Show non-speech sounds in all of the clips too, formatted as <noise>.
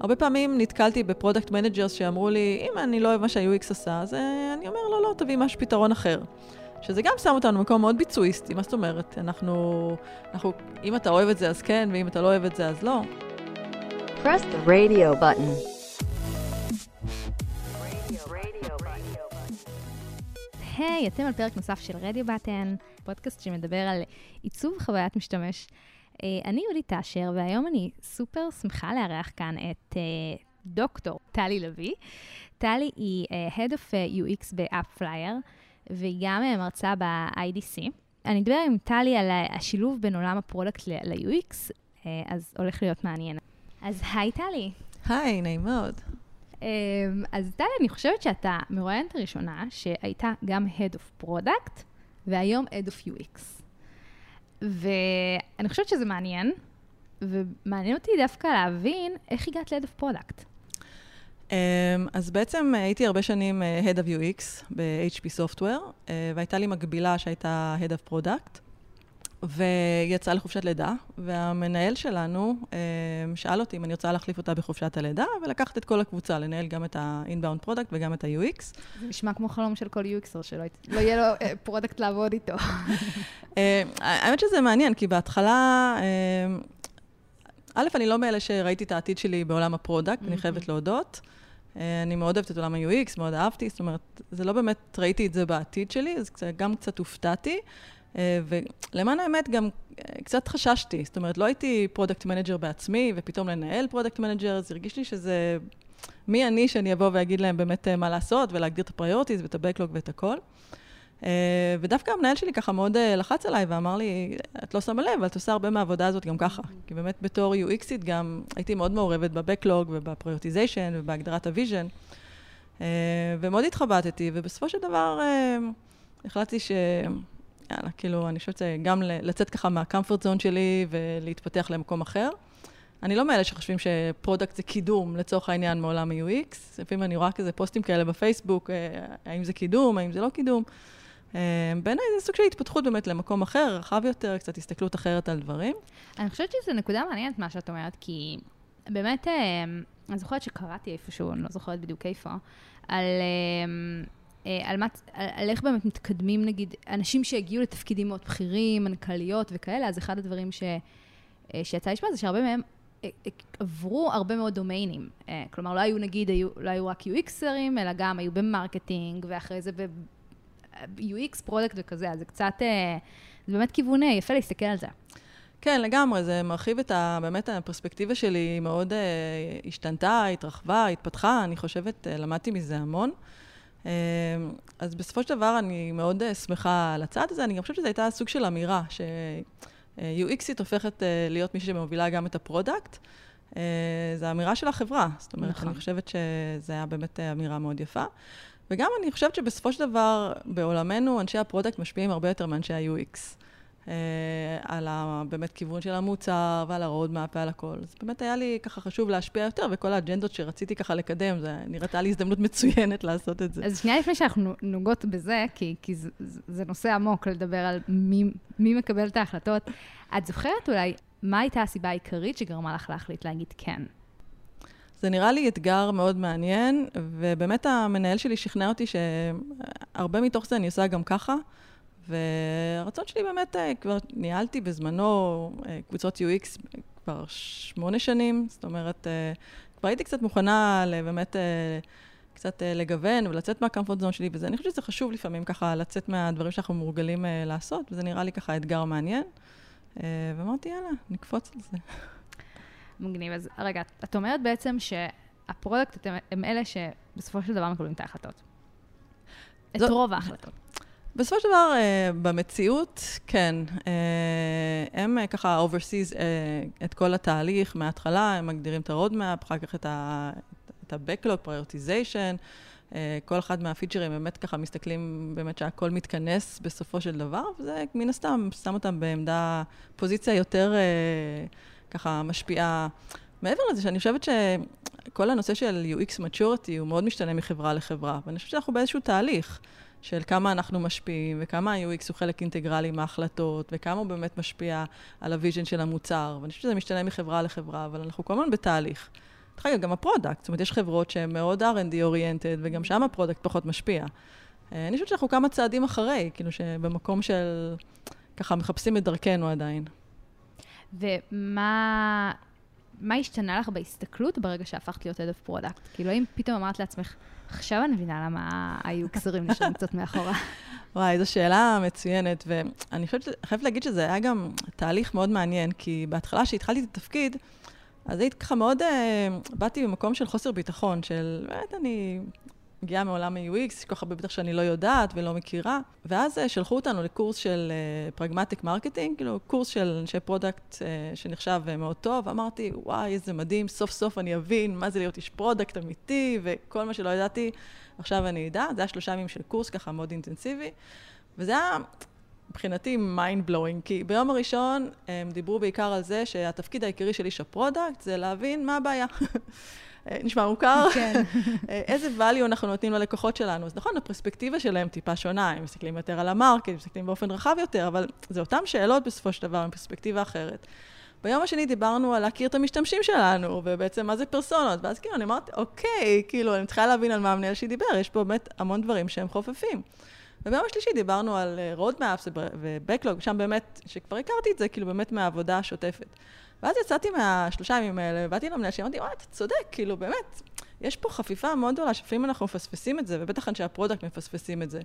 הרבה פעמים נתקלתי ב product managers שאמרו לי, אם אני לא אוהב מה שה-UX עשה, אז אה, אני אומר, לא, לא, תביא משהו פתרון אחר. שזה גם שם אותנו במקום מאוד ביצועיסטי, מה זאת אומרת? אנחנו, אנחנו, אם אתה אוהב את זה אז כן, ואם אתה לא אוהב את זה אז לא. Press the radio button. היי, אתם על פרק נוסף של רדיו בטן, פודקאסט שמדבר על עיצוב חוויית משתמש. אה, אני יהודית תאשר, והיום אני סופר שמחה לארח כאן את אה, דוקטור טלי לביא. טלי היא אה, Head of UX ב- AppsFlyer, והיא גם מרצה ב-IDC. אני אדבר עם טלי על השילוב בין עולם ה product ל-UX, אז הולך להיות מעניין. אז היי טלי. היי, נעים מאוד. אמ, אז טלי, אני חושבת שאת המרואיינת הראשונה שהייתה גם Head of Product, והיום Head of UX. ואני חושבת שזה מעניין, ומעניין אותי דווקא להבין איך הגעת ל-Head of Product. אמ, אז בעצם הייתי הרבה שנים אה, Head of UX ב-HP Software, אה, והייתה לי מקבילה שהייתה Head of Product. ויצאה לחופשת לידה, והמנהל שלנו אה, שאל אותי אם אני רוצה להחליף אותה בחופשת הלידה, ולקחת את כל הקבוצה, לנהל גם את ה-inbound product וגם את ה-UX. זה נשמע כמו חלום של כל UXer, שלא לא יהיה לו product אה, לעבוד איתו. <laughs> אה, האמת שזה מעניין, כי בהתחלה... א', אני לא מאלה שראיתי את העתיד שלי בעולם ה product, אני חייבת להודות. אני מאוד אוהבת את עולם ה-UX, מאוד אהבתי, זאת אומרת, זה לא באמת ראיתי את זה בעתיד שלי, אז גם קצת הופתעתי. אה, ולמען האמת, גם אה, קצת חששתי. זאת אומרת, לא הייתי product manager בעצמי, ופתאום לנהל product manager, אז הרגיש לי שזה... מי אני שאני אבוא ואגיד להם באמת אה, מה לעשות, ולהגדיר את ה priorities ואת ה backlog ואת הכל. ודווקא המנהל שלי ככה מאוד לחץ עליי ואמר לי, את לא שמה לב, את עושה הרבה מהעבודה הזאת גם ככה. כי באמת בתור UXית גם הייתי מאוד מעורבת ב backlog וב prioritization ובהגדרת ה vision. ומאוד התחבטתי, ובסופו של דבר החלטתי ש... יאללה, כאילו, אני חושבת שגם לצאת ככה מה comfort zone שלי ולהתפתח למקום אחר. אני לא מאלה שחושבים ש product זה קידום, לצורך העניין, מעולם ה-UX. לפעמים אני רואה כזה פוסטים כאלה בפייסבוק, אה, האם זה קידום, האם זה לא קידום. אה, בעיניי זה סוג של התפתחות באמת למקום אחר, רחב יותר, קצת הסתכלות אחרת על דברים. אני חושבת שזו נקודה מעניינת מה שאת אומרת, כי באמת, אה, אני זוכרת שקראתי איפשהו, אני לא זוכרת בדיוק איפה, על... אה, על, מה, על, על איך באמת מתקדמים, נגיד, אנשים שהגיעו לתפקידים מאוד בכירים, מנכ"ליות וכאלה, אז אחד הדברים ש, אה, שיצא לשמוע זה שהרבה מהם אה, עברו הרבה מאוד דומיינים. כלומר, לא היו, נגיד, היו, לא היו רק UXרים, אלא גם היו ב marketing, ואחרי זה ב-UX, product וכזה, אז זה קצת, זה באמת כיוון יפה להסתכל על זה. כן, לגמרי, זה מרחיב את ה... באמת הפרספקטיבה שלי מאוד אה, השתנתה, התרחבה, התפתחה, אני חושבת, אה, למדתי מזה המון. אמ, אז בסופו של דבר אני מאוד אה, שמחה על הצעד הזה, אני גם חושבת שזו הייתה סוג של אמירה, ש-UXית הופכת אה, להיות מי שמובילה גם את ה product. אה, זו אמירה של החברה, זאת אומרת, נכון. אני חושבת שזו הייתה באמת אמירה מאוד יפה. וגם אני חושבת שבסופו של דבר, בעולמנו, אנשי ה product משפיעים הרבה יותר מאנשי ה-UX. אה, על ה, באמת כיוון של המוצר ועל ה-roadmap ועל הכל. אז באמת היה לי ככה חשוב להשפיע יותר, וכל האג'נדות שרציתי ככה לקדם, זה נראתה לי הזדמנות מצוינת לעשות את זה. אז שנייה לפני שאנחנו נוגעות בזה, כי, כי זה, זה נושא עמוק לדבר על מי, מי מקבל את ההחלטות, את זוכרת אולי מה הייתה הסיבה העיקרית שגרמה לך להחליט להגיד כן? זה נראה לי אתגר מאוד מעניין, ובאמת המנהל שלי שכנע אותי שהרבה מתוך זה אני עושה גם ככה. והרצון שלי באמת, אה, כבר ניהלתי בזמנו אה, קבוצות UX כבר שמונה שנים, זאת אומרת, אה, כבר הייתי קצת מוכנה באמת קצת לגוון ולצאת מהקמפורט זון שלי וזה. אני חושבת שזה חשוב לפעמים ככה לצאת מהדברים שאנחנו מורגלים לעשות, וזה נראה לי ככה אתגר מעניין. ואמרתי, יאללה, נקפוץ על זה. מגניב. אז רגע, את אומרת בעצם שה product הם אלה שבסופו של דבר מקבלים את ההחלטות. את רוב ההחלטות. בסופו של דבר, אה, במציאות, כן. אה, הם אה, ככה oversees את כל התהליך מההתחלה, הם מגדירים את ה-roadmap, אחר כך את ה-backlog, prioritization. אה, כל אחד מהפיצ'רים באמת ככה מסתכלים באמת שהכל מתכנס בסופו של דבר, וזה מן הסתם שם אותם בעמדה, פוזיציה יותר אה, ככה משפיעה. מעבר לזה שאני חושבת שכל הנושא של UX maturity הוא מאוד משתנה מחברה לחברה, ואני חושבת שאנחנו באיזשהו תהליך. של כמה אנחנו משפיעים, וכמה ה-UX הוא חלק אינטגרלי מההחלטות, וכמה הוא באמת משפיע על ה vision של המוצר. ואני חושבת שזה משתנה מחברה לחברה, אבל אנחנו כל הזמן בתהליך. דרך אגב, גם ה product, זאת אומרת, יש חברות שהן מאוד R&D oriented, וגם שם ה product פחות משפיע. אה, אני חושבת שאנחנו כמה צעדים אחרי, כאילו שבמקום של, ככה, מחפשים את דרכנו עדיין. ומה מה השתנה לך בהסתכלות ברגע שהפכת להיות Head of? כאילו, האם פתאום אמרת לעצמך, עכשיו אני מבינה למה היו קצרים נשארים קצת מאחורה. <laughs> וואי, זו שאלה מצוינת, ואני חושבת, חייבת להגיד שזה היה גם תהליך מאוד מעניין, כי בהתחלה שהתחלתי את התפקיד, אז הייתי ככה מאוד, uh, באתי במקום של חוסר ביטחון, של באמת אני מגיעה מעולם ה-UX, יש כל כך הרבה בטח שאני לא יודעת ולא מכירה. ואז uh, שלחו אותנו לקורס של Pragmatic אה, Marketing, כאילו קורס של אנשי product אה, שנחשב מאוד טוב. אמרתי, וואי, איזה מדהים, סוף סוף אני אבין מה זה להיות איש product אמיתי, וכל מה שלא ידעתי, עכשיו אני אדע. זה היה שלושה ימים של קורס ככה מאוד אינטנסיבי. וזה היה מבחינתי mind blowing, כי ביום הראשון הם דיברו בעיקר על זה שהתפקיד העיקרי של איש ה product זה להבין מה הבעיה. אה, נשמע מוכר? כן. <laughs> אה, איזה value אנחנו נותנים ללקוחות שלנו. אז נכון, הפרספקטיבה שלהם טיפה שונה, הם מסתכלים יותר על ה market, מסתכלים באופן רחב יותר, אבל זה אותן שאלות בסופו של דבר, עם פרספקטיבה אחרת. ביום השני דיברנו על להכיר את המשתמשים שלנו, ובעצם מה זה פרסונות, ואז כאילו אני אמרתי, אוקיי, כאילו, אני צריכה להבין על מה המנהל שלי דיבר, יש פה באמת המון דברים שהם חופפים. וביום השלישי דיברנו על אה, ו backlog, שם באמת, שכבר הכרתי את זה, כאילו באמת מהעבודה השוטפת. ואז יצאתי מהשלושה ימים האלה, ובאתי למנהל שלי, אמרתי, וואי, אתה צודק, כאילו, באמת, יש פה חפיפה מאוד גדולה, שלפעמים אנחנו מפספסים את זה, ובטח אנשי ה product מפספסים את זה.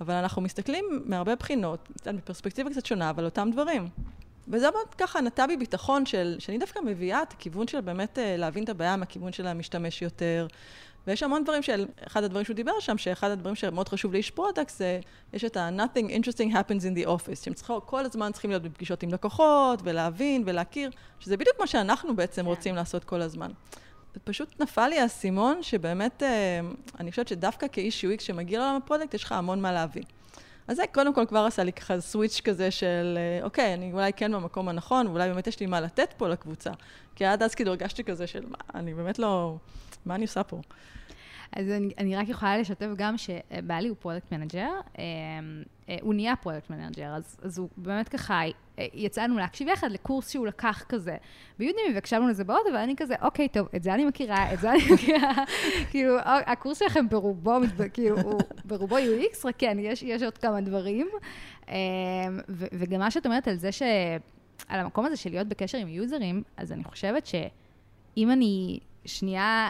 אבל אנחנו מסתכלים מהרבה בחינות, בפרספקטיבה קצת שונה, אבל אותם דברים. וזה מאוד ככה נטע בי ביטחון של, שאני דווקא מביאה את הכיוון של באמת אה, להבין את הבעיה מהכיוון של המשתמש יותר, ויש המון דברים של, אחד הדברים שהוא דיבר שם, שאחד הדברים שמאוד חשוב לאיש product זה, יש את ה-nothing interesting happens in the office, שהם צריכים, כל הזמן צריכים להיות בפגישות עם לקוחות, ולהבין ולהכיר, שזה בדיוק מה שאנחנו בעצם yeah. כן. רוצים לעשות כל הזמן. פשוט נפל לי האסימון שבאמת, אה, אני חושבת שדווקא כאיש UX שמגיע לעולם ה product, יש לך המון מה להביא. אז זה קודם כל כבר עשה לי ככה סוויץ' כזה של, אה, אוקיי, אני אולי כן במקום הנכון, ואולי באמת יש לי מה לתת פה לקבוצה. כי עד אז כאילו הרגשתי כזה של, מה, אני באמת לא, מה אני עושה פה? אז אני, אני רק יכולה לשתף גם שבעלי הוא product manager, אמ, אה, הוא נהיה product manager, אז, אז הוא באמת ככה, אה, יצאנו להקשיב יחד לקורס שהוא לקח כזה ב Udemy, והקשבנו לזה באוטו, ואני כזה, אוקיי, טוב, את זה אני מכירה, את זה אני <laughs> מכירה, כאילו, הקורס שלכם ברובו, כאילו, הוא ברובו UX, רק כן, יש, יש עוד כמה דברים. אמ, ו, וגם מה שאת אומרת על זה ש... על המקום הזה של להיות בקשר עם יוזרים, אז אני חושבת שאם אני שנייה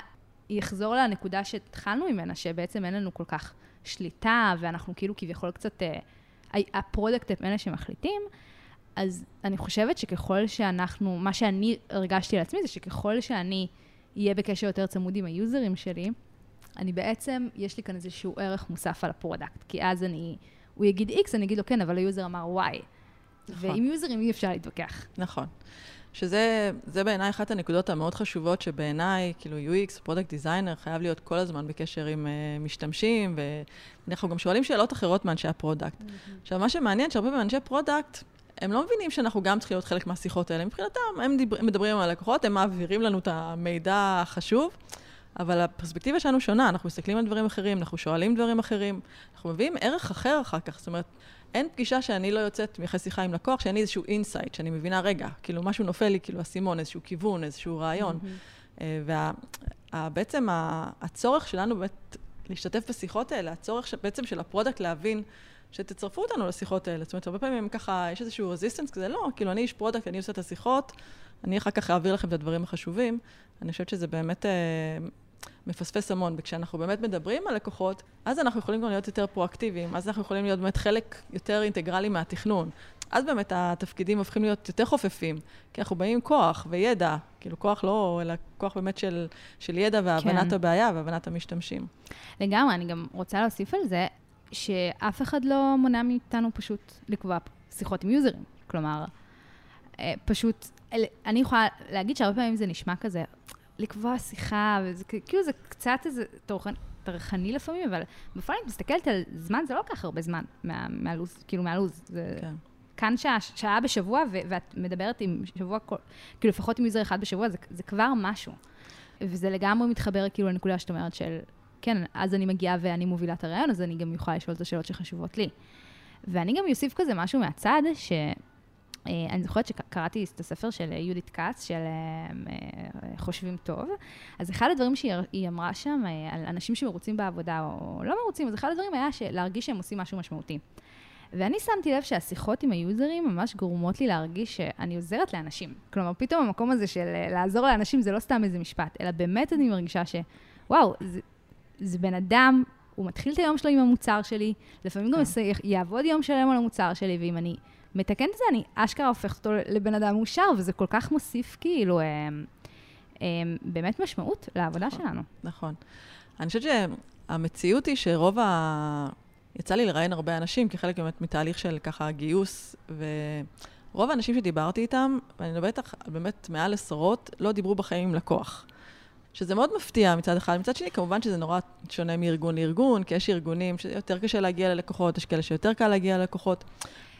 יחזור לנקודה שהתחלנו ממנה, שבעצם אין לנו כל כך שליטה, ואנחנו כאילו כביכול קצת, אה, ה product הם אלה שמחליטים, אז אני חושבת שככל שאנחנו, מה שאני הרגשתי לעצמי זה שככל שאני אהיה בקשר יותר צמוד עם היוזרים שלי, אני בעצם, יש לי כאן איזשהו ערך מוסף על ה product, כי אז אני, הוא יגיד X, אני אגיד לו כן, אבל ה user אמר Y. נכון. ועם יוזרים אי אפשר להתווכח. נכון. שזה בעיניי אחת הנקודות המאוד חשובות שבעיניי, כאילו UX, product designer, חייב להיות כל הזמן בקשר עם אה, משתמשים, ואנחנו גם שואלים שאלות אחרות מאנשי ה product. Mm-hmm. עכשיו, מה שמעניין, שהרבה פעמים אנשי product, הם לא מבינים שאנחנו גם צריכים להיות חלק מהשיחות האלה. מבחינתם, הם, דיבר, הם מדברים עם הלקוחות, הם מעבירים לנו את המידע החשוב, אבל הפרספקטיבה שלנו שונה, אנחנו מסתכלים על דברים אחרים, אנחנו שואלים דברים אחרים, אנחנו מביאים ערך אחר אחר כך. זאת אומרת, אין פגישה שאני לא יוצאת מאחרי שיחה עם לקוח, שאין לי איזשהו insight, שאני מבינה, רגע, כאילו משהו נופל לי, כאילו אסימון, איזשהו כיוון, איזשהו רעיון. Mm-hmm. ובעצם הצורך שלנו באמת להשתתף בשיחות האלה, הצורך בעצם של ה product להבין שתצרפו אותנו לשיחות האלה. זאת אומרת, הרבה פעמים ככה, יש איזשהו resistance כזה, לא, כאילו אני איש product, אני עושה את השיחות, אני אחר כך אעביר לכם את הדברים החשובים. אני חושבת שזה באמת אה, מפספס המון, וכשאנחנו באמת מדברים על לקוחות, אז אנחנו יכולים גם להיות יותר פרואקטיביים, אז אנחנו יכולים להיות באמת חלק יותר אינטגרלי מהתכנון. אז באמת התפקידים הופכים להיות יותר חופפים, כי אנחנו באים עם כוח וידע, כאילו כוח לא, אלא כוח באמת של, של ידע והבנת כן. הבעיה והבנת המשתמשים. לגמרי, אני גם רוצה להוסיף על זה, שאף אחד לא מונע מאיתנו פשוט לקבוע שיחות עם יוזרים. כלומר, אה, פשוט, אני יכולה להגיד שהרבה פעמים זה נשמע כזה, לקבוע שיחה, וזה כאילו זה קצת איזה טרחני לפעמים, אבל בפועל אני מסתכלת על זמן, זה לא כל כך הרבה זמן מה, מהלו"ז, כאילו מהלו"ז. זה כן. כאן שעה, שעה בשבוע, ו- ואת מדברת עם שבוע, כל, כאילו לפחות עם יוזר אחד בשבוע, זה, זה כבר משהו. וזה לגמרי מתחבר כאילו לנקודה שאת אומרת של, כן, אז אני מגיעה ואני מובילה את הריאיון, אז אני גם יכולה לשאול את השאלות שחשובות לי. ואני גם אוסיף כזה משהו מהצד, ש... אה, אני זוכרת שקראתי את הספר של יהודית כץ, של אה, אה, חושבים טוב, אז אחד הדברים שהיא אמרה שם על אנשים שמרוצים בעבודה או לא מרוצים, אז אחד הדברים היה להרגיש שהם עושים משהו משמעותי. ואני שמתי לב שהשיחות עם היוזרים ממש גורמות לי להרגיש שאני עוזרת לאנשים. כלומר, פתאום המקום הזה של לעזור לאנשים זה לא סתם איזה משפט, אלא באמת אני מרגישה ש... וואו, זה, זה בן אדם, הוא מתחיל את היום שלו עם המוצר שלי, לפעמים גם כן. יעבוד יום שלם על המוצר שלי, ואם אני מתקנת את זה, אני אשכרה הופכת אותו לבן אדם מאושר, וזה כל כך מוסיף כאילו אה, אה, באמת משמעות לעבודה נכון, שלנו. נכון. אני חושבת שהמציאות היא שרוב ה... יצא לי לראיין הרבה אנשים כחלק באמת מתהליך של ככה גיוס, ורוב האנשים שדיברתי איתם, ואני מדברת באמת מעל עשרות, לא דיברו בחיים עם לקוח. שזה מאוד מפתיע מצד אחד. מצד שני, כמובן שזה נורא שונה מארגון לארגון, כי יש ארגונים שיותר קשה להגיע ללקוחות, יש כאלה שיותר קל להגיע ללקוחות.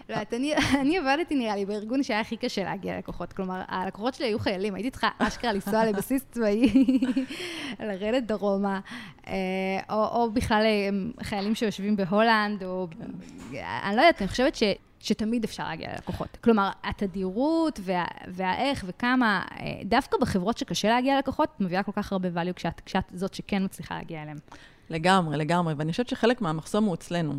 לא יודעת, אני, אני עבדתי נראה לי בארגון שהיה הכי קשה להגיע ללקוחות. כלומר, הלקוחות שלי היו חיילים, הייתי צריכה אשכרה לנסוע לבסיס צבאי, <laughs> לרדת דרומה, אה, או, או בכלל אה, חיילים שיושבים בהולנד, או... אני לא יודעת, אני חושבת ש... שתמיד אפשר להגיע ללקוחות. כלומר, התדירות וה, והאיך וכמה, אה, דווקא בחברות שקשה להגיע ללקוחות, מביאה כל כך הרבה value כשאת, כשאת זאת שכן מצליחה להגיע אליהם. לגמרי, לגמרי. ואני חושבת שחלק מהמחסום הוא אצלנו.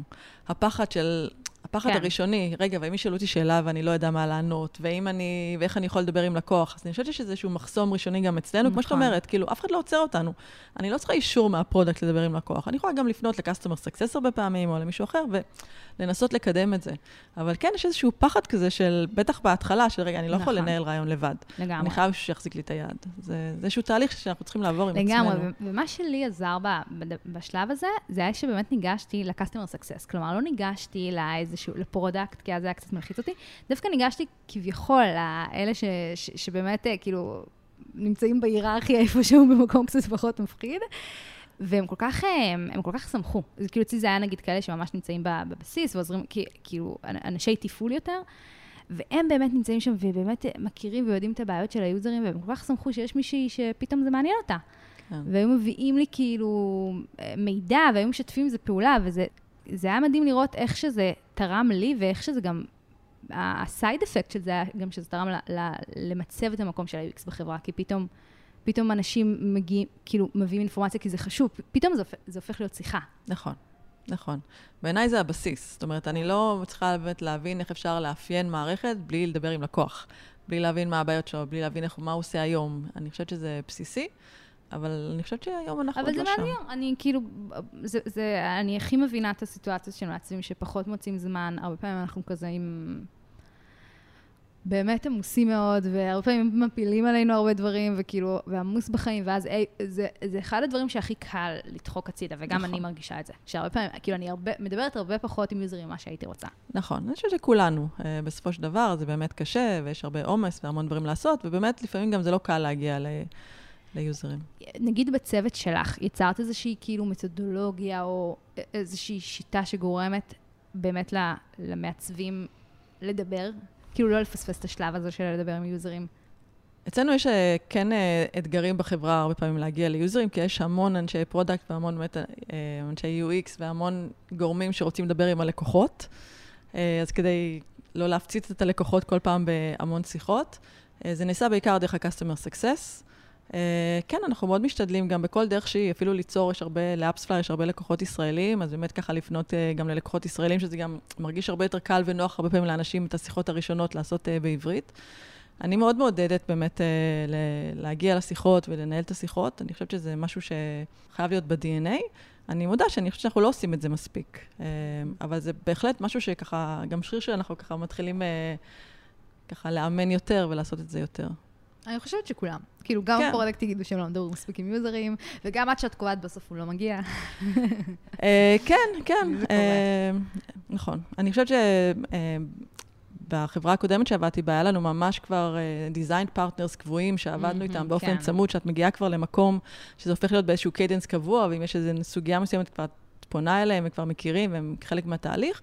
הפחד של הפחד כן. הראשוני, רגע, ואם ישאלו אותי שאלה ואני לא יודע מה לענות, ואם אני, ואיך אני יכול לדבר עם לקוח, אז אני חושבת שיש איזשהו מחסום ראשוני גם אצלנו, נכון. כמו שאת נכון. אומרת, כאילו, אף אחד לא עוצר אותנו. אני לא צריכה אישור מה product לדבר עם לקוח. אני יכולה גם לפנות ל customer success הרבה פעמים, או למישהו אחר, ולנסות לקדם את זה. אבל כן, יש איזשהו פחד כזה של, בטח בהתחלה, של רגע, אני לא נכון. יכול לנהל ריאיון לבד. לגמרי. אני חייב שיחזיק לי את היד. זה, זה איזשהו תהליך שאנחנו צריכים לעבור עם לגמרי, עצמנו. לגמרי, ומה שלי עזר בשלב הזה, זה היה שבאמת ניגשתי ל customer success. כלומר, לא ניגשתי לאיזשהו, ל product, כי אז זה היה קצת מלחיץ אותי. דווקא ניגשתי כביכול לאלה ש, ש, שבאמת, אה, כאילו, נמצאים בהיררכיה איפשהו <laughs> במקום קצת פחות מפחיד. והם כל כך, אה, הם, הם כל כך שמחו. זה כאילו אצלי זה היה נגיד כאלה שממש נמצאים בבסיס ועוזרים, כאילו, אנשי תפעול יותר, והם באמת נמצאים שם ובאמת מכירים ויודעים את הבעיות של היוזרים, והם כל כך שמחו שיש מישהי שפתאום זה מעניין אותה. כן. והיו מביאים לי כאילו אה, מידע, והיו משתפים איזה פעולה, וזה היה מדהים לראות איך שזה תרם לי, ואיך שזה גם, הסייד אפקט של זה היה גם שזה תרם ל, ל, למצב את המקום של ה-UX בחברה, כי פתאום, פתאום אנשים מגיעים, כאילו, מביאים אינפורמציה כי זה חשוב, פתאום זה, זה הופך להיות שיחה. נכון. נכון. בעיניי זה הבסיס. זאת אומרת, אני לא מצליחה באמת להבין איך אפשר לאפיין מערכת בלי לדבר עם לקוח. בלי להבין מה הבעיות שלו, בלי להבין איך, מה הוא עושה היום. אני חושבת שזה בסיסי. אבל אני חושבת שהיום אנחנו עוד לא שם. אבל זה מעניין, אני כאילו, זה, זה, אני הכי מבינה את הסיטואציה של מעצבים שפחות מוצאים זמן, הרבה פעמים אנחנו כזה עם... באמת עמוסים מאוד, והרבה פעמים מפילים עלינו הרבה דברים, וכאילו, ועמוס בחיים, ואז אי, זה, זה אחד הדברים שהכי קל לדחוק הצידה, וגם נכון. אני מרגישה את זה. שהרבה פעמים, כאילו, אני הרבה, מדברת הרבה פחות עם יוזרים ממה שהייתי רוצה. נכון, אני חושבת שכולנו, אה, בסופו של דבר, זה באמת קשה, ויש הרבה עומס והמון דברים לעשות, ובאמת, לפעמים גם זה לא קל להגיע ל... ליוזרים. נגיד בצוות שלך, יצרת איזושהי כאילו מתודולוגיה או איזושהי שיטה שגורמת באמת למעצבים לדבר? כאילו לא לפספס את השלב הזה של לדבר עם יוזרים. אצלנו יש אה, כן אה, אתגרים בחברה הרבה פעמים להגיע ליוזרים, כי יש המון אנשי product והמון באמת אה, אנשי UX והמון גורמים שרוצים לדבר עם הלקוחות. אז כדי לא להפציץ את הלקוחות כל פעם בהמון שיחות, זה נעשה בעיקר דרך ה-customer success. Uh, כן, אנחנו מאוד משתדלים גם בכל דרך שהיא, אפילו ליצור, יש הרבה, לאפספלייר יש הרבה לקוחות ישראלים, אז באמת ככה לפנות uh, גם ללקוחות ישראלים, שזה גם מרגיש הרבה יותר קל ונוח הרבה פעמים לאנשים את השיחות הראשונות לעשות uh, בעברית. אני מאוד מעודדת באמת uh, להגיע לשיחות ולנהל את השיחות, אני חושבת שזה משהו שחייב להיות ב-DNA. אני מודה שאני חושבת שאנחנו לא עושים את זה מספיק, אה, אבל זה בהחלט משהו שככה, גם שריר שאנחנו ככה מתחילים אה, ככה לאמן יותר ולעשות את זה יותר. אני חושבת שכולם. כאילו, גם כן. product יגידו שהם לא מדברים מספיק עם יוזרים, וגם עד שאת קובעת בסוף הוא לא מגיע. אה, כן, כן. אה, נכון. אני חושבת שבחברה הקודמת שעבדתי בה, היה לנו ממש כבר design partners קבועים, שעבדנו איתם באופן כן. צמוד, שאת מגיעה כבר למקום שזה הופך להיות באיזשהו cadence קבוע, ואם יש איזו סוגיה מסוימת, כבר את פונה אליהם, הם כבר מכירים, והם חלק מהתהליך.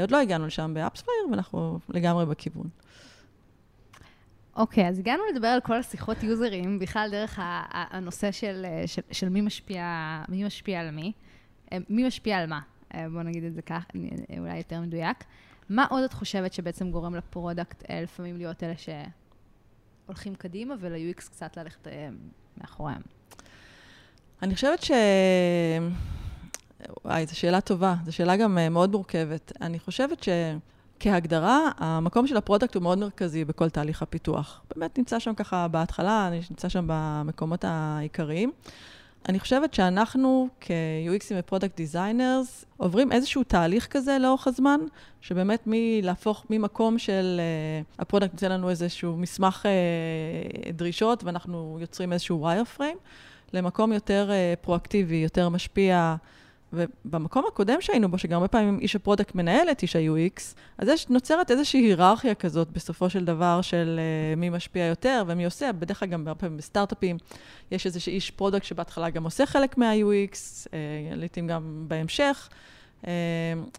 עוד לא הגענו לשם ב AppsFlyer, ואנחנו לגמרי בכיוון. אוקיי, okay, אז הגענו לדבר על כל השיחות יוזרים, בכלל דרך הנושא של, של, של מי, משפיע, מי משפיע על מי. אה, מי משפיע על מה? אה, בואו נגיד את זה כך, אולי יותר מדויק. מה עוד את חושבת שבעצם גורם ל product אה, לפעמים להיות אלה שהולכים קדימה ול-UX קצת ללכת אה, מאחוריהם? אני חושבת ש... וואי, זו שאלה טובה, זו שאלה גם אה, מאוד מורכבת. אני חושבת שכהגדרה, המקום של ה product הוא מאוד מרכזי בכל תהליך הפיתוח. באמת נמצא שם ככה בהתחלה, נמצא שם במקומות העיקריים. אני חושבת שאנחנו כ-UX ים ו product designers עוברים איזשהו תהליך כזה לאורך הזמן, שבאמת מלהפוך ממקום של אה, ה product נותן לנו איזשהו מסמך אה, דרישות ואנחנו יוצרים איזשהו wireframe, למקום יותר אה, פרואקטיבי, יותר משפיע. ובמקום הקודם שהיינו בו, שגם הרבה פעמים איש ה product מנהל את איש ה-UX, אז יש, נוצרת איזושהי היררכיה כזאת בסופו של דבר של אה, מי משפיע יותר ומי עושה. בדרך כלל גם הרבה פעמים בסטארט-אפים יש איזשהו איש product שבהתחלה גם עושה חלק מה-UX, uh, לעיתים גם בהמשך. אמ,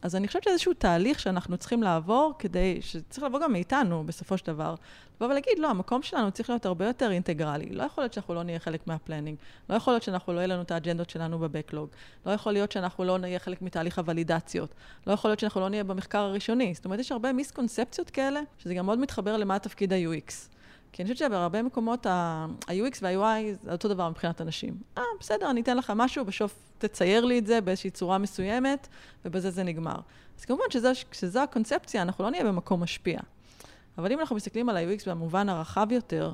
אז אני חושבת שאיזשהו תהליך שאנחנו צריכים לעבור, כדי, שצריך לבוא גם מאיתנו בסופו של דבר, לבוא ולהגיד, לא, המקום שלנו צריך להיות הרבה יותר אינטגרלי. לא יכול להיות שאנחנו לא נהיה חלק מהפלנינג, לא יכול להיות שאנחנו לא יהיה לנו את האג'נדות שלנו בבקלוג, לא יכול להיות שאנחנו לא נהיה חלק מתהליך הוולידציות, לא יכול להיות שאנחנו לא נהיה במחקר הראשוני. זאת אומרת, יש הרבה מיסקונספציות כאלה, שזה גם מאוד מתחבר למה תפקיד ה-UX. כי אני חושבת שבהרבה מקומות ה-UX וה-UI זה אותו דבר מבחינת אנשים. אה, בסדר, אני אתן לך משהו, בסוף תצייר לי את זה באיזושהי צורה מסוימת, ובזה זה נגמר. אז כמובן שזו הקונספציה, אנחנו לא נהיה במקום משפיע. אבל אם אנחנו מסתכלים על ה-UX במובן הרחב יותר,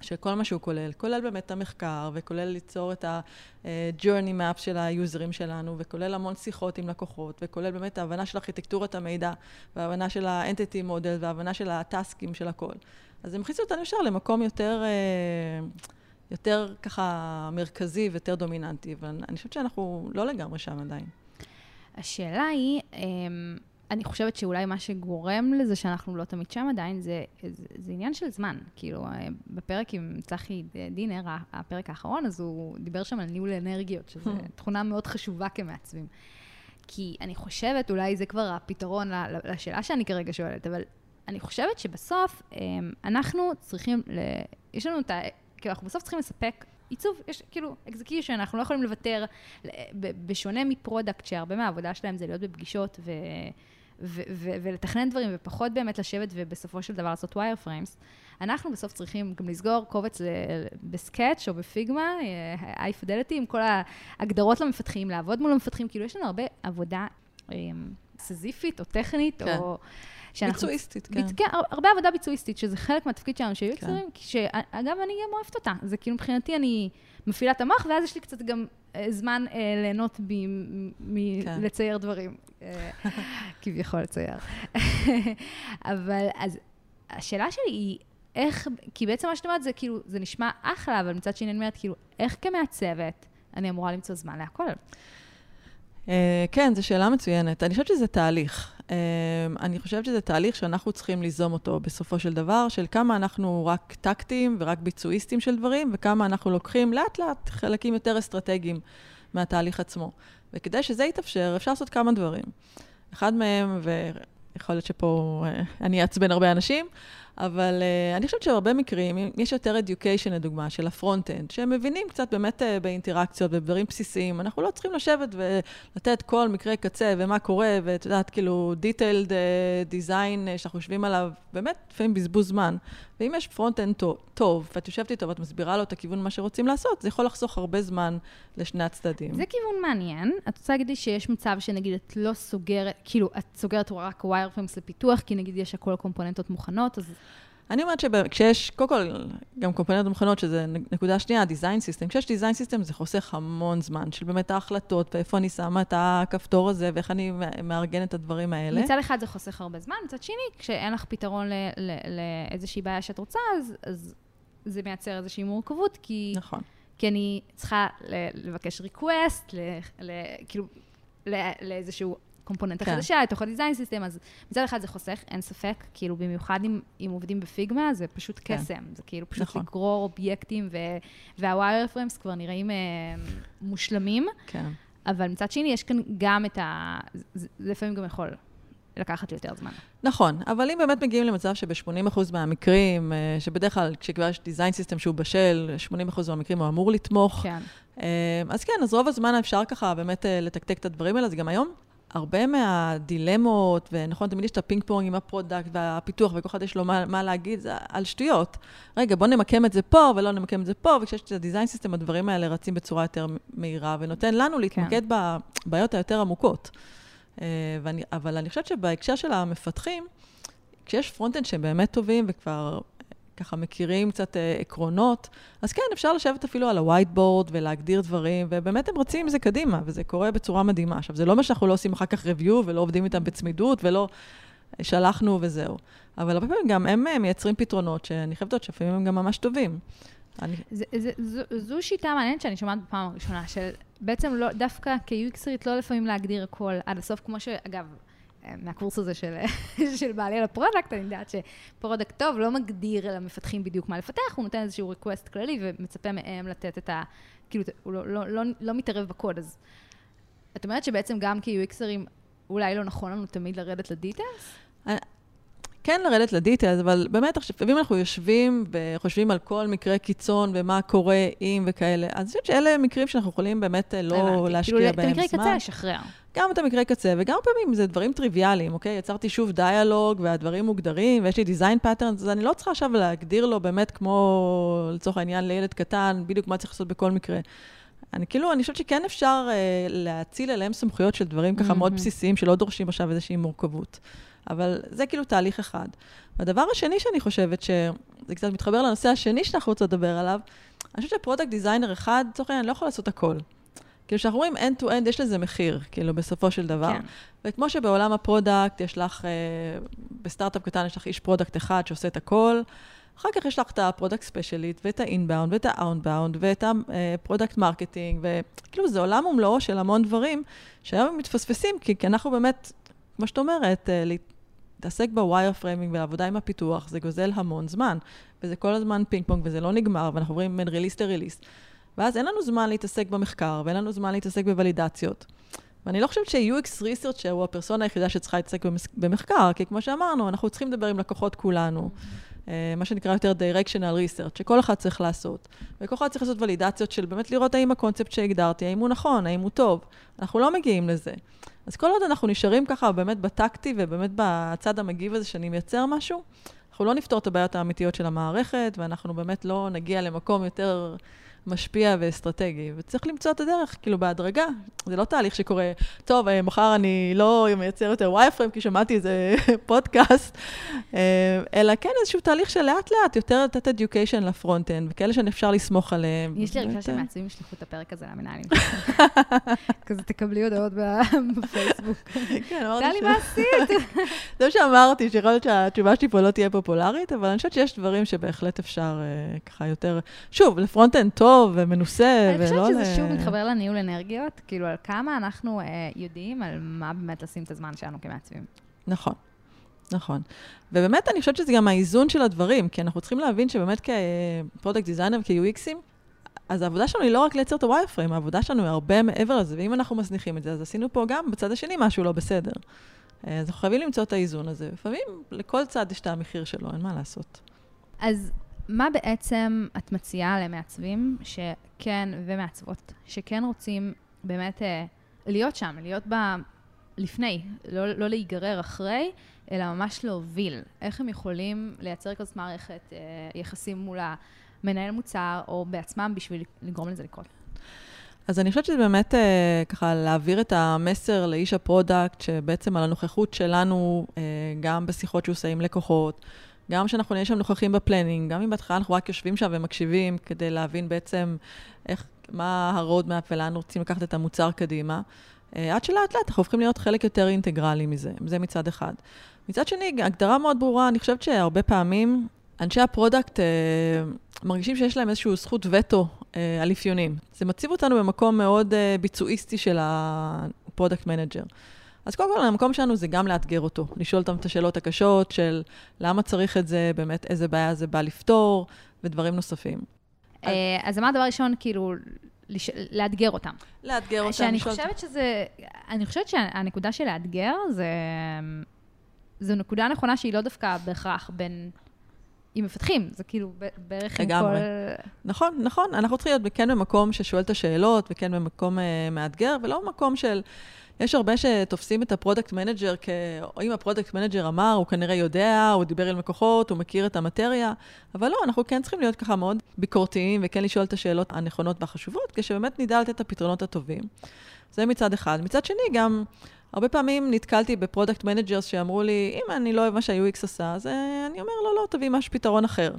שכל מה שהוא כולל, כולל באמת את המחקר, וכולל ליצור את ה-journey map של היוזרים שלנו, וכולל המון שיחות עם לקוחות, וכולל באמת ההבנה של ארכיטקטורת המידע, וההבנה של ה-entity model, וההבנה של הטאסקים של הכל. אז הם הכניסו אותנו ישר למקום יותר, אה, יותר ככה מרכזי ויותר דומיננטי, אבל אני חושבת שאנחנו לא לגמרי שם עדיין. השאלה היא, אמ, אני חושבת שאולי מה שגורם לזה שאנחנו לא תמיד שם עדיין, זה, זה, זה עניין של זמן. כאילו, אה, בפרק עם צחי דינר, הפרק האחרון, אז הוא דיבר שם על ניהול אנרגיות, שזו <laughs> תכונה מאוד חשובה כמעצבים. כי אני חושבת, אולי זה כבר הפתרון לשאלה שאני כרגע שואלת, אבל אני חושבת שבסוף אמ, אנחנו צריכים, ל... יש לנו את ה... כאילו, אנחנו בסוף צריכים לספק עיצוב, יש כאילו execution, אנחנו לא יכולים לוותר, בשונה מ product, שהרבה מהעבודה שלהם זה להיות בפגישות ו... ו- ו- ולתכנן דברים, ופחות באמת לשבת ובסופו של דבר לעשות wireframes. אנחנו בסוף צריכים גם לסגור קובץ ב Sketch או ב Figma, high אה, fidelity, עם כל ההגדרות למפתחים, לעבוד מול המפתחים, כאילו יש לנו הרבה עבודה אמ, סיזיפית או טכנית, כן. או... ביצועיסטית, כן. כן, הרבה עבודה ביצועיסטית, שזה חלק מהתפקיד שלנו, שיהיו כן. שאגב, אני גם אוהבת אותה. זה כאילו מבחינתי, אני מפעילה את המוח, ואז יש לי קצת גם אה, זמן אה, ליהנות מלצייר כן. דברים. אה, <laughs> כביכול לצייר. <laughs> אבל, אז השאלה שלי היא, איך, כי בעצם מה שאת אומרת זה כאילו, זה נשמע אחלה, אבל מצד שני אני אומרת, כאילו, איך כמעצבת אני אמורה למצוא זמן להכל? אה, כן, זו שאלה מצוינת. אני חושבת שזה תהליך. אה, אני חושבת שזה תהליך שאנחנו צריכים ליזום אותו בסופו של דבר, של כמה אנחנו רק טקטיים ורק ביצועיסטים של דברים, וכמה אנחנו לוקחים לאט-לאט חלקים יותר אסטרטגיים מהתהליך עצמו. וכדי שזה יתאפשר, אפשר לעשות כמה דברים. אחד מהם, ויכול להיות שפה אה, אני אעצבן הרבה אנשים, אבל אה, אני חושבת שבהרבה מקרים, יש יותר education לדוגמה, של ה front-end, שהם מבינים קצת באמת אה, באינטראקציות ובדברים בסיסיים, אנחנו לא צריכים לשבת ולתת כל מקרה קצה ומה קורה, ואת יודעת, כאילו, detailed uh, design uh, שאנחנו יושבים עליו, באמת, לפעמים בזבוז זמן. ואם יש front-end טוב, ואת יושבת איתו ואת מסבירה לו את הכיוון מה שרוצים לעשות, זה יכול לחסוך הרבה זמן לשני הצדדים. זה כיוון מעניין. את רוצה להגיד לי שיש מצב שנגיד את לא סוגרת, כאילו, את סוגרת רק wireframes לפיתוח, כי נגיד יש הכל קומפוננטות מוכנות, אז... אני אומרת שכשיש, קודם כל, גם קומפוננטות מוכנות, שזה נקודה שנייה, design system. כשיש design system זה חוסך המון זמן, של באמת ההחלטות, ואיפה אני שמה את הכפתור הזה, ואיך אני מארגן את הדברים האלה. מצד אחד זה חוסך הרבה זמן, מצד שני, כשאין לך פתרון לאיזושהי בעיה שאת רוצה, אז, אז זה מייצר איזושהי מורכבות, כי... נכון. כי אני צריכה לבקש request, כאילו, לאיזשהו קומפוננטה כן. חדשה, לתוך ה design system, אז מצד אחד זה חוסך, אין ספק, כאילו במיוחד אם, אם עובדים ב Figma, זה פשוט כן. קסם, זה כאילו פשוט נכון. לגרור אובייקטים, וה wireframes כבר נראים אה, מושלמים, כן. אבל מצד שני, יש כאן גם את ה... זה, זה לפעמים גם יכול לקחת יותר זמן. נכון, אבל אם באמת מגיעים למצב שב-80% מהמקרים, אה, שבדרך כלל כשכבר יש design system שהוא בשל, 80% מהמקרים הוא אמור לתמוך. כן. אה, אז כן, אז רוב הזמן אפשר ככה באמת אה, לתקתק את הדברים האלה, זה גם היום הרבה מהדילמות, ונכון, תמיד יש את הפינג פונג עם ה product והפיתוח, וכל אחד יש לו מה, מה להגיד, זה על שטויות. רגע, בוא נמקם את זה פה, ולא נמקם את זה פה, וכשיש את ה design system, הדברים האלה רצים בצורה יותר מהירה, ונותן לנו להתמקד כן. בבעיות היותר עמוקות. אה, ואני, אבל אני חושבת שבהקשר של המפתחים, כשיש front-end שהם באמת טובים וכבר ככה מכירים קצת אה, עקרונות, אז כן, אפשר לשבת אפילו על ה-white board ולהגדיר דברים, ובאמת הם רצים עם זה קדימה, וזה קורה בצורה מדהימה. עכשיו, זה לא שאנחנו לא עושים אחר כך review ולא עובדים איתם בצמידות ולא שלחנו וזהו. אבל הרבה פעמים גם הם אה, מייצרים פתרונות שאני חייבת להודות שלפעמים הם גם ממש טובים. אני... זה, זה, זו, זו שיטה מעניינת שאני שומעת בפעם הראשונה, של בעצם לא, דווקא כ-UXרית לא לפעמים להגדיר הכל עד הסוף, כמו שאגב, מהקורס הזה של, <laughs> של בעלי על ה product, אני יודעת ש product טוב לא מגדיר למפתחים בדיוק מה לפתח, הוא נותן איזשהו request כללי ומצפה מהם לתת את ה... כאילו, הוא לא, לא, לא, לא מתערב בקוד, אז את אומרת שבעצם גם כ-UXרים אולי לא נכון לנו תמיד לרדת ל details? כן לרדת ל details, אבל באמת, אם אנחנו יושבים וחושבים על כל מקרה קיצון ומה קורה עם וכאלה, אז אני חושבת שאלה מקרים שאנחנו יכולים באמת אה, לא להשקיע כאילו, בהם זמן. את המקרה קצה לשחרר. גם את המקרה קצה, וגם פעמים זה דברים טריוויאליים, אוקיי? יצרתי שוב דיאלוג, והדברים מוגדרים, ויש לי design patterns, אז אני לא צריכה עכשיו להגדיר לו באמת כמו, לצורך העניין, לילד קטן, בדיוק מה צריך לעשות בכל מקרה. אני כאילו, אני חושבת שכן אפשר אה, להאציל אליהם סמכויות של דברים ככה mm-hmm. מאוד בסיסיים, שלא דורשים עכשיו איזושהי מורכבות. אבל זה כאילו תהליך אחד. והדבר השני שאני חושבת, שזה קצת מתחבר לנושא השני שאנחנו רוצות לדבר עליו, אני חושבת ש product designer אחד, לצורך העניין, לא יכול לעשות הכל. כאילו, כשאנחנו רואים end-to-end, יש לזה מחיר, כאילו, בסופו של דבר. כן. וכמו שבעולם ה product, יש לך, אה, בסטארט-אפ קטן יש לך איש product אחד שעושה את הכל, אחר כך יש לך את ה product specialist, ואת ה inbound, ואת ה outbound, ואת ה product marketing, וכאילו, זה עולם ומלואו של המון דברים, שהיום הם מתפספסים, כי, כי אנחנו באמת, כמו שאת אומרת, אה, להתעסק ב wireframing ולעבודה עם הפיתוח, זה גוזל המון זמן, וזה כל הזמן פינג פונג, וזה לא נגמר, ואנחנו עוברים בין release ל release. ואז אין לנו זמן להתעסק במחקר, ואין לנו זמן להתעסק בוולידציות. ואני לא חושבת ש-UX Researcher הוא הפרסונה היחידה שצריכה להתעסק במחקר, כי כמו שאמרנו, אנחנו צריכים לדבר עם לקוחות כולנו. Mm-hmm. מה שנקרא יותר Directional Research, שכל אחד צריך לעשות. וכל אחד צריך לעשות ולידציות של באמת לראות האם הקונספט שהגדרתי, האם הוא נכון, האם הוא טוב. אנחנו לא מגיעים לזה. אז כל עוד אנחנו נשארים ככה באמת בטקטי ובאמת בצד המגיב הזה שאני מייצר משהו, אנחנו לא נפתור את הבעיות האמיתיות של המערכת, ואנחנו באמת לא נגיע למקום יותר משפיע ואסטרטגי, וצריך למצוא את הדרך, כאילו, בהדרגה. זה לא תהליך שקורה, טוב, אה, מחר אני לא מייצר יותר wireframe, כי שמעתי איזה <laughs> פודקאסט, אה, אלא כן איזשהו תהליך של לאט-לאט, יותר לתת education ל front-end, וכאלה שאפשר לסמוך עליהם. יש לי הרגשה שמעצבים ישלחו את הפרק הזה למנהלים. <laughs> כזה תקבלי הודעות <laughs> בפייסבוק. כן, אמרתי ש... טלי, מה עשית? זה מה שאמרתי, שיכול להיות שהתשובה שלי פה לא תהיה פופולרית, אבל אני חושבת שיש דברים שבהחלט אפשר אה, ככה יותר... שוב, ל front-end טוב, טוב ומנוסה, ולא... אני חושבת שזה שוב מתחבר לניהול אנרגיות, כאילו על כמה אנחנו אה, יודעים על מה באמת לשים את הזמן שלנו כמעצבים. נכון. נכון. ובאמת, אני חושבת שזה גם האיזון של הדברים, כי אנחנו צריכים להבין שבאמת כ product designer, כ-UXים, אז העבודה שלנו היא לא רק לייצר את ה-Wireframe, העבודה שלנו היא הרבה מעבר לזה, ואם אנחנו מזניחים את זה, אז עשינו פה גם בצד השני משהו לא בסדר. אה, אז אנחנו חייבים למצוא את האיזון הזה. לפעמים לכל צד יש את המחיר שלו, אין מה לעשות. אז מה בעצם את מציעה למעצבים שכן, ומעצבות, שכן רוצים באמת אה, להיות שם, להיות בה לפני, לא, לא להיגרר אחרי, אלא ממש להוביל. איך הם יכולים לייצר כזאת מערכת אה, יחסים מול המנהל מוצר, או בעצמם בשביל לגרום לזה לקרות? אז אני חושבת שזה באמת אה, ככה להעביר את המסר לאיש ה product, שבעצם על הנוכחות שלנו, אה, גם בשיחות שהוא עושה עם לקוחות, גם כשאנחנו נהיה שם נוכחים ב planning, גם אם בהתחלה אנחנו רק יושבים שם ומקשיבים כדי להבין בעצם איך, מה ה roadmap ולאן רוצים לקחת את המוצר קדימה, אה, עד שלאט לאט אנחנו הופכים להיות חלק יותר אינטגרלי מזה, זה מצד אחד. מצד שני, הגדרה מאוד ברורה, אני חושבת שהרבה פעמים אנשי ה product אה, מרגישים שיש להם איזושהי זכות וטו אה, על אפיונים. זה מציב אותנו במקום מאוד אה, ביצועיסטי של ה product manager. אז קודם כל, המקום שלנו זה גם לאתגר אותו, לשאול אותם את השאלות הקשות של למה צריך את זה, באמת איזה בעיה זה בא לפתור, ודברים נוספים. אה, אז מה הדבר הראשון, כאילו, לאתגר אותם. לאתגר אותם. שאני חושבת שזה, אני חושבת שהנקודה של לאתגר זה, זו נקודה נכונה שהיא לא דווקא בהכרח בין עם מפתחים, זה כאילו בערך עם. כל... נכון, נכון. אנחנו צריכים להיות כן במקום ששואל את השאלות, וכן במקום אה, מאתגר, ולא במקום של... יש הרבה שתופסים את ה product manager כ... אם ה product manager אמר, הוא כנראה יודע, הוא דיבר עם לקוחות, הוא מכיר את המטריה, אבל לא, אנחנו כן צריכים להיות ככה מאוד ביקורתיים, וכן לשאול את השאלות הנכונות והחשובות, כשבאמת נדע לתת את הפתרונות הטובים. זה מצד אחד. מצד שני, גם הרבה פעמים נתקלתי ב product managers שאמרו לי, אם אני לא אוהב מה שה-UX עשה, אז אה, אני אומר, לא, לא, תביא משהו פתרון אחר.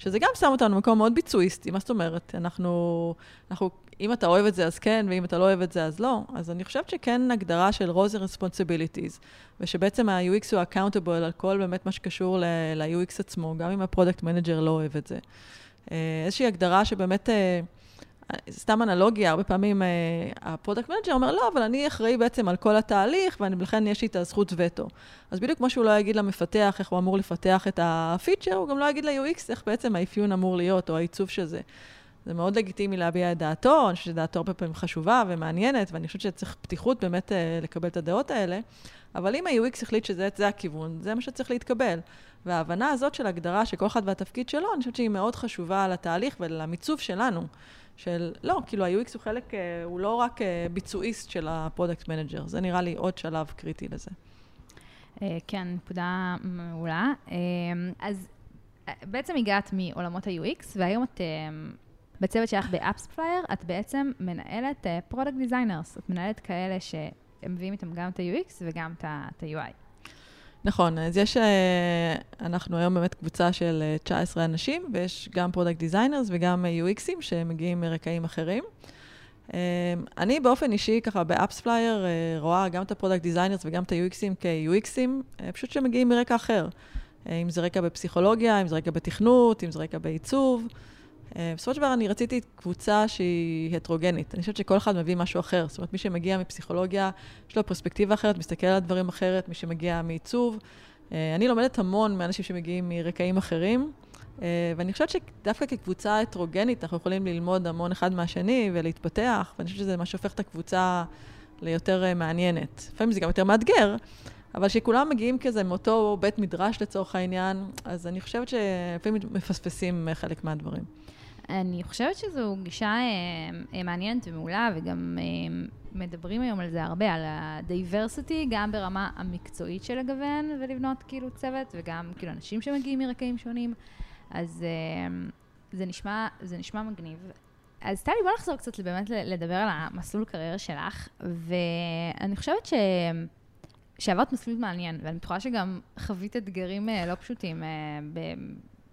שזה גם שם אותנו במקום מאוד ביצועיסטי, מה זאת אומרת? אנחנו, אנחנו, אם אתה אוהב את זה אז כן, ואם אתה לא אוהב את זה אז לא. אז אני חושבת שכן הגדרה של and responsibilities, ושבעצם ה-UX הוא accountable על כל באמת מה שקשור ל-UX עצמו, גם אם ה product manager לא אוהב את זה. אה, איזושהי הגדרה שבאמת... אה, סתם אנלוגיה, הרבה פעמים אה, ה product manager אומר, לא, אבל אני אחראי בעצם על כל התהליך, ולכן יש לי את הזכות וטו. אז בדיוק כמו שהוא לא יגיד למפתח איך הוא אמור לפתח את הפיצ'ר, הוא גם לא יגיד ל-UX איך בעצם האפיון אמור להיות, או העיצוב של זה. זה מאוד לגיטימי להביע את דעתו, אני חושבת שדעתו הרבה פעמים חשובה ומעניינת, ואני חושבת שצריך פתיחות באמת אה, לקבל את הדעות האלה, אבל אם ה-UX החליט שזה זה הכיוון, זה מה שצריך להתקבל. וההבנה הזאת של הגדרה של כל אחד והתפקיד שלו, אני חושבת שהיא מאוד חשובה לתהליך ולמיצוב שלנו. של, לא, כאילו ה-UX הוא חלק, אה, הוא לא רק אה, ביצועיסט של ה product manager, זה נראה לי עוד שלב קריטי לזה. אה, כן, נקודה מעולה. אז בעצם הגעת מעולמות ה-UX, והיום את בצוות שלך ב AppsFlyer, את בעצם מנהלת product designers. את מנהלת כאלה שהם מביאים איתם גם את ה-UX וגם את ה-UI. נכון, אז יש, אה, אנחנו היום באמת קבוצה של אה, 19 אנשים, ויש גם product designers וגם אה, UXים שמגיעים מרקעים אחרים. אה, אני באופן אישי, ככה ב AppsFlyer, רואה גם את ה product designers וגם את ה-UXים כ-UXים, פשוט שמגיעים מרקע אחר. אה, אם זה רקע בפסיכולוגיה, אם זה רקע בתכנות, אם זה רקע בעיצוב. אה, בסופו של דבר אני רציתי קבוצה שהיא הטרוגנית. אני חושבת שכל אחד מביא משהו אחר. זאת אומרת, מי שמגיע מפסיכולוגיה, יש לו פרספקטיבה אחרת, מסתכל על דברים אחרת, מי שמגיע מעיצוב. אה, אני לומדת המון מאנשים שמגיעים מרקעים אחרים, אה, ואני חושבת שדווקא כקבוצה הטרוגנית, אנחנו יכולים ללמוד המון אחד מהשני ולהתפתח, ואני חושבת שזה מה שהופך את הקבוצה ליותר מעניינת. לפעמים זה גם יותר מאתגר, אבל שכולם מגיעים כזה מאותו בית מדרש לצורך העניין, אז אני חושבת שלפעמים מפספסים חלק מהדברים. אני חושבת שזו גישה אה, אה, מעניינת ומעולה, וגם אה, מדברים היום על זה הרבה, על ה-diversity, גם ברמה המקצועית של לגוון ולבנות כאילו צוות, וגם כאילו אנשים שמגיעים מרקעים שונים. אז זה, נשמע, זה נשמע מגניב. אז טלי, בוא נחזור קצת באמת לדבר על המסלול קריירה שלך, ואני חושבת ש... שעברת מסלול מעניין, ואני בטוחה שגם חווית אתגרים אה, לא פשוטים אה,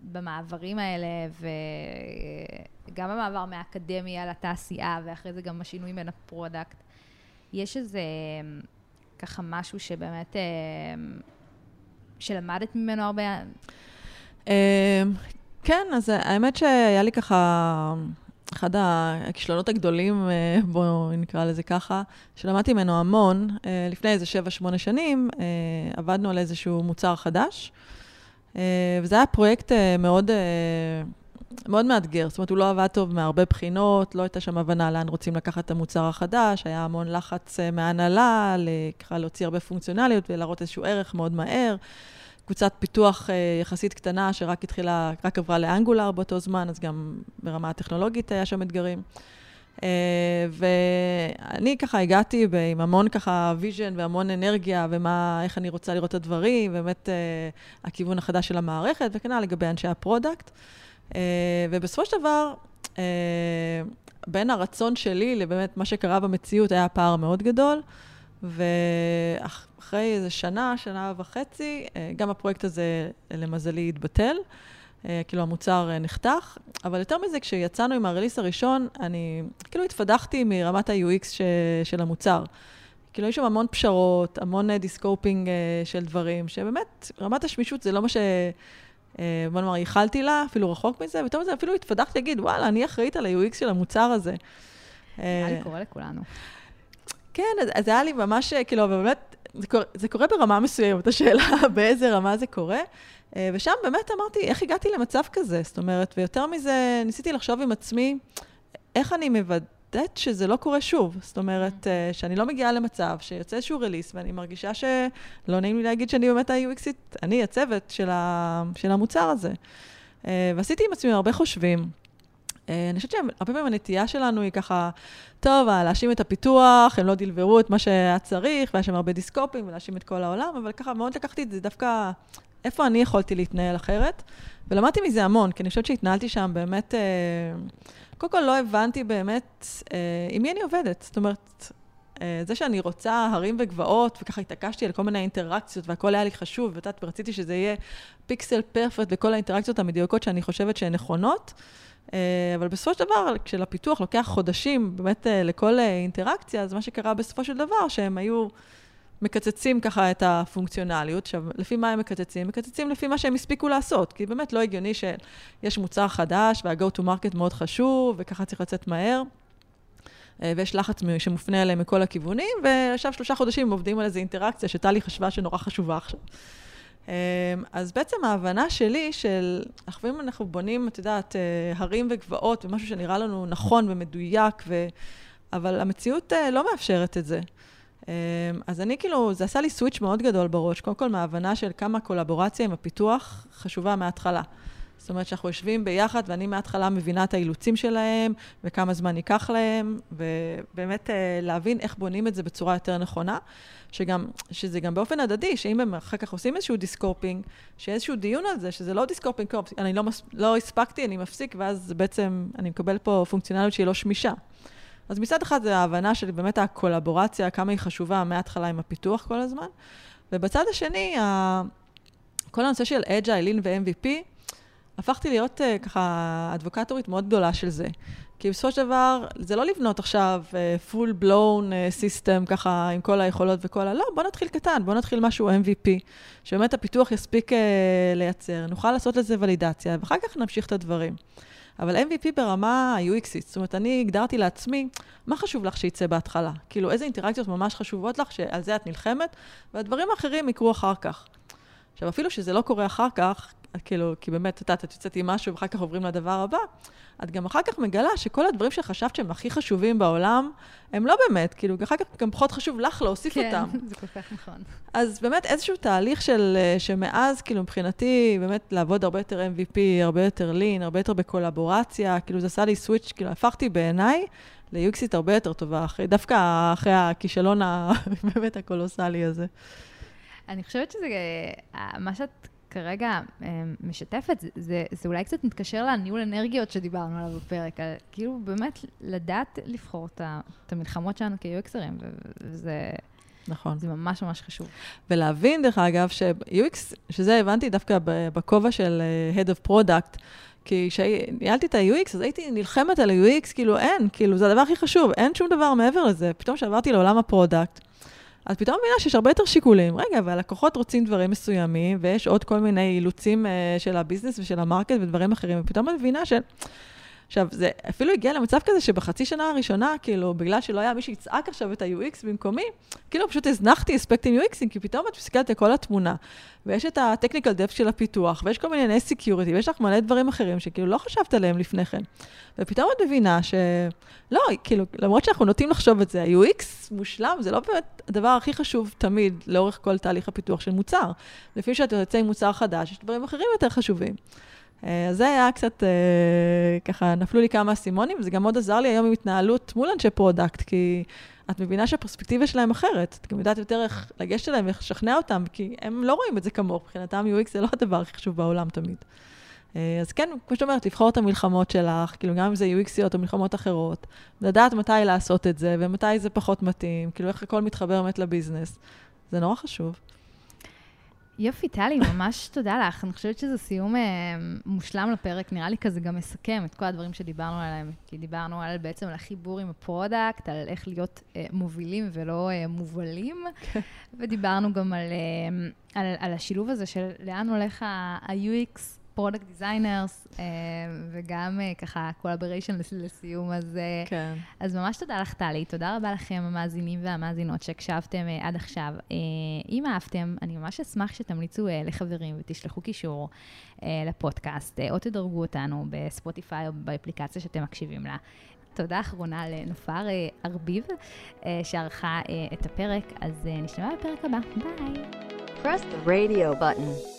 במעברים האלה, וגם המעבר מהאקדמיה לתעשייה, ואחרי זה גם השינוי בין ה product. יש איזה ככה משהו שבאמת, אה, שלמדת ממנו הרבה? כן, אז האמת שהיה לי ככה... אחד הכישלונות הגדולים, אה, בואו נקרא לזה ככה, שלמדתי ממנו המון, לפני איזה 7-8 שנים, עבדנו על איזשהו מוצר חדש, אה, וזה היה פרויקט אה, מאוד, אה, מאוד מאתגר. זאת אומרת, הוא לא עבד טוב מהרבה בחינות, לא הייתה שם הבנה לאן רוצים לקחת את המוצר החדש, היה המון לחץ מההנהלה, ככה להוציא הרבה פונקציונליות ולהראות איזשהו ערך מאוד מהר. קבוצת פיתוח יחסית קטנה, שרק התחילה, רק עברה ל Angular באותו זמן, אז גם ברמה הטכנולוגית היה שם אתגרים. אה, ואני ככה הגעתי עם המון ככה vision והמון אנרגיה, ומה, איך אני רוצה לראות את הדברים, באמת אה, הכיוון החדש של המערכת, וכנ"ל לגבי אנשי ה product. אה, ובסופו של דבר, בין הרצון שלי לבאמת מה שקרה במציאות היה פער מאוד גדול, ואחרי איזה שנה, שנה וחצי, גם הפרויקט הזה, למזלי, התבטל. אה, כאילו המוצר אה, נחתך, אבל יותר מזה, כשיצאנו עם ה release הראשון, אני כאילו התפדחתי מרמת ה-UX ש, של המוצר. כאילו, היו שם המון פשרות, המון descoping אה, של דברים, שבאמת, רמת השמישות זה לא מה ש... בוא נאמר, ייחלתי לה, אפילו רחוק מזה, ויותר מזה, אפילו התפדחתי להגיד, וואלה, אני אחראית על ה-UX של המוצר הזה. נראה לי קורה לכולנו. כן, אז, אז היה לי ממש, כאילו, באמת, זה קורה, זה קורה ברמה מסוימת, השאלה <laughs> באיזה רמה זה קורה. אה, ושם באמת אמרתי, איך הגעתי למצב כזה? זאת אומרת, ויותר מזה, ניסיתי לחשוב עם עצמי, איך אני מוודאת שזה לא קורה שוב. זאת אומרת, אה, שאני לא מגיעה למצב שיוצא איזשהו רליס, ואני מרגישה שלא נעים לי להגיד שאני באמת ה-UXית, אני הצוות של, ה... של המוצר הזה. אה, ועשיתי עם עצמי הרבה חושבים. אה, אני חושבת שהרבה פעמים הנטייה שלנו היא ככה, טוב, אה, להאשים את הפיתוח, הם לא דלברו את מה שהיה צריך, והיה שם הרבה דיסקופים, ולהאשים את כל העולם, אבל ככה מאוד לקחתי את זה דווקא, איפה אני יכולתי להתנהל אחרת, ולמדתי מזה המון, כי אני חושבת שהתנהלתי שם באמת, אה, קודם כל לא הבנתי באמת עם מי אני עובדת. זאת אומרת, זה שאני רוצה הרים וגבעות, וככה התעקשתי על כל מיני אינטראקציות, והכל היה לי חשוב, ואת ורציתי שזה יהיה פיקסל פרפקט וכל האינטראקציות המדיוקות שאני חושבת שהן נכונות. אה, אבל בסופו של דבר, כשלפיתוח לוקח חודשים באמת אה, לכל אה, אינטראקציה, אז מה שקרה בסופו של דבר, שהם היו מקצצים ככה את הפונקציונליות. עכשיו, לפי מה הם מקצצים? מקצצים לפי מה שהם הספיקו לעשות, כי באמת לא הגיוני שיש מוצר חדש וה-go to market מאוד חשוב, וככה צריך לצאת מהר. ויש לחץ שמופנה אליהם מכל הכיוונים, ועכשיו שלושה חודשים עובדים על איזו אינטראקציה שטלי חשבה שנורא חשובה עכשיו. אמ, אז בעצם ההבנה שלי של, לפעמים אנחנו בונים, את יודעת, אה, הרים וגבעות ומשהו שנראה לנו נכון ומדויק, ו... אבל המציאות אה, לא מאפשרת את זה. אמ, אז אני כאילו, זה עשה לי סוויץ' מאוד גדול בראש, קודם כל מההבנה של כמה קולבורציה עם הפיתוח חשובה מההתחלה. זאת אומרת שאנחנו יושבים ביחד, ואני מההתחלה מבינה את האילוצים שלהם, וכמה זמן ייקח להם, ובאמת אה, להבין איך בונים את זה בצורה יותר נכונה. שגם, שזה גם באופן הדדי, שאם הם אחר כך עושים איזשהו descoping, שיהיה איזשהו דיון על זה, שזה לא descoping, אני לא, לא הספקתי, אני מפסיק, ואז בעצם אני מקבל פה פונקציונליות שהיא לא שמישה. אז מצד אחד זה ההבנה של באמת הקולבורציה, כמה היא חשובה מההתחלה עם הפיתוח כל הזמן, ובצד השני. כל הנושא של agile, lean ו-MVP, הפכתי להיות uh, ככה אדבוקטורית מאוד גדולה של זה. כי בסופו של דבר, זה לא לבנות עכשיו uh, full blown uh, system ככה עם כל היכולות וכל ה... לא, בוא נתחיל קטן, בוא נתחיל משהו MVP, שבאמת הפיתוח יספיק uh, לייצר, נוכל לעשות לזה ולידציה, ואחר כך נמשיך את הדברים. אבל MVP ברמה ה-UXית, זאת אומרת, אני הגדרתי לעצמי, מה חשוב לך שיצא בהתחלה? כאילו, איזה אינטראקציות ממש חשובות לך, שעל זה את נלחמת, והדברים האחרים יקרו אחר כך. עכשיו, אפילו שזה לא קורה אחר כך, כאילו, כי באמת, את יודעת, את יוצאת עם משהו ואחר כך עוברים לדבר הבא, את גם אחר כך מגלה שכל הדברים שחשבת שהם הכי חשובים בעולם, הם לא באמת, כאילו, אחר כך גם פחות חשוב לך להוסיף כן, אותם. כן, זה כל כך נכון. אז באמת איזשהו תהליך של, אה, שמאז, כאילו, מבחינתי, באמת לעבוד הרבה יותר MVP, הרבה יותר לין, הרבה יותר בקולבורציה, כאילו, זה עשה לי סוויץ', כאילו, הפכתי בעיניי ליוקסית הרבה יותר טובה, אחרי, דווקא אחרי הכישלון הבאמת <laughs> הקולוסלי הזה. אני חושבת שזה, אה, מה שאת כרגע אה, משתפת, זה, זה, זה אולי קצת מתקשר לניהול אנרגיות שדיברנו עליו בפרק, על, כאילו באמת לדעת לבחור את, את המלחמות שלנו כ-UXרים, וזה... נכון. זה ממש ממש חשוב. ולהבין, דרך אגב, ש-UX, שזה הבנתי דווקא בכובע של uh, Head of Product, כי כשניהלתי את ה-UX, אז הייתי נלחמת על ה-UX, כאילו אין, כאילו זה הדבר הכי חשוב, אין שום דבר מעבר לזה. פתאום כשעברתי לעולם ה product, אז פתאום מבינה שיש הרבה יותר שיקולים. רגע, והלקוחות רוצים דברים מסוימים, ויש עוד כל מיני אילוצים uh, של הביזנס ושל המרקט ודברים אחרים, ופתאום את מבינה ש... עכשיו, זה אפילו הגיע למצב כזה שבחצי שנה הראשונה, כאילו, בגלל שלא היה מי שיצעק עכשיו את ה-UX במקומי, כאילו פשוט הזנחתי אספקטים UXים, כי פתאום את מסתכלת על כל התמונה, ויש את ה-technical depth של הפיתוח, ויש כל מיני ענייני security, ויש לך מלא דברים אחרים שכאילו לא חשבת עליהם לפני כן. ופתאום את מבינה ש... לא, כאילו, למרות שאנחנו נוטים לחשוב את זה, ה-UX מושלם, זה לא באמת הדבר הכי חשוב תמיד לאורך כל תהליך הפיתוח של מוצר. לפי שאתה יוצא עם מוצר חדש, יש דברים אחרים יותר חשובים. אה, אז זה היה קצת, אה, ככה, נפלו לי כמה אסימונים, וזה גם מאוד עזר לי היום עם התנהלות מול אנשי product, כי את מבינה שהפרספקטיבה שלהם אחרת. את גם יודעת יותר איך לגשת אליהם ואיך לשכנע אותם, כי הם לא רואים את זה כמוך, מבחינתם UX זה לא הדבר הכי חשוב בעולם תמיד. אה, אז כן, כמו שאת אומרת, לבחור את המלחמות שלך, כאילו גם אם זה UXיות או מלחמות אחרות, לדעת מתי לעשות את זה ומתי זה פחות מתאים, כאילו איך הכל מתחבר באמת ל business. זה נורא חשוב. יופי, טלי, ממש תודה לך. אני חושבת שזה סיום אה, מושלם לפרק, נראה לי כזה גם מסכם את כל הדברים שדיברנו עליהם. כי דיברנו על בעצם על החיבור עם ה product, על איך להיות אה, מובילים ולא אה, מובלים, כן. ודיברנו גם על, אה, על, על השילוב הזה של לאן הולך ה-UX product designers, אה, וגם אה, ככה collaboration לסיום, אז, אה, כן. אז ממש תודה לך, טלי. תודה רבה לכם, המאזינים והמאזינות, שהקשבתם עד עכשיו. אם אהבתם, אני ממש אשמח שתמליצו לחברים ותשלחו קישור לפודקאסט, או תדרגו אותנו בספוטיפיי או באפליקציה שאתם מקשיבים לה. תודה אחרונה לנופר ארביב, שערכה את הפרק, אז נשמע בפרק הבא. ביי. Press the radio button.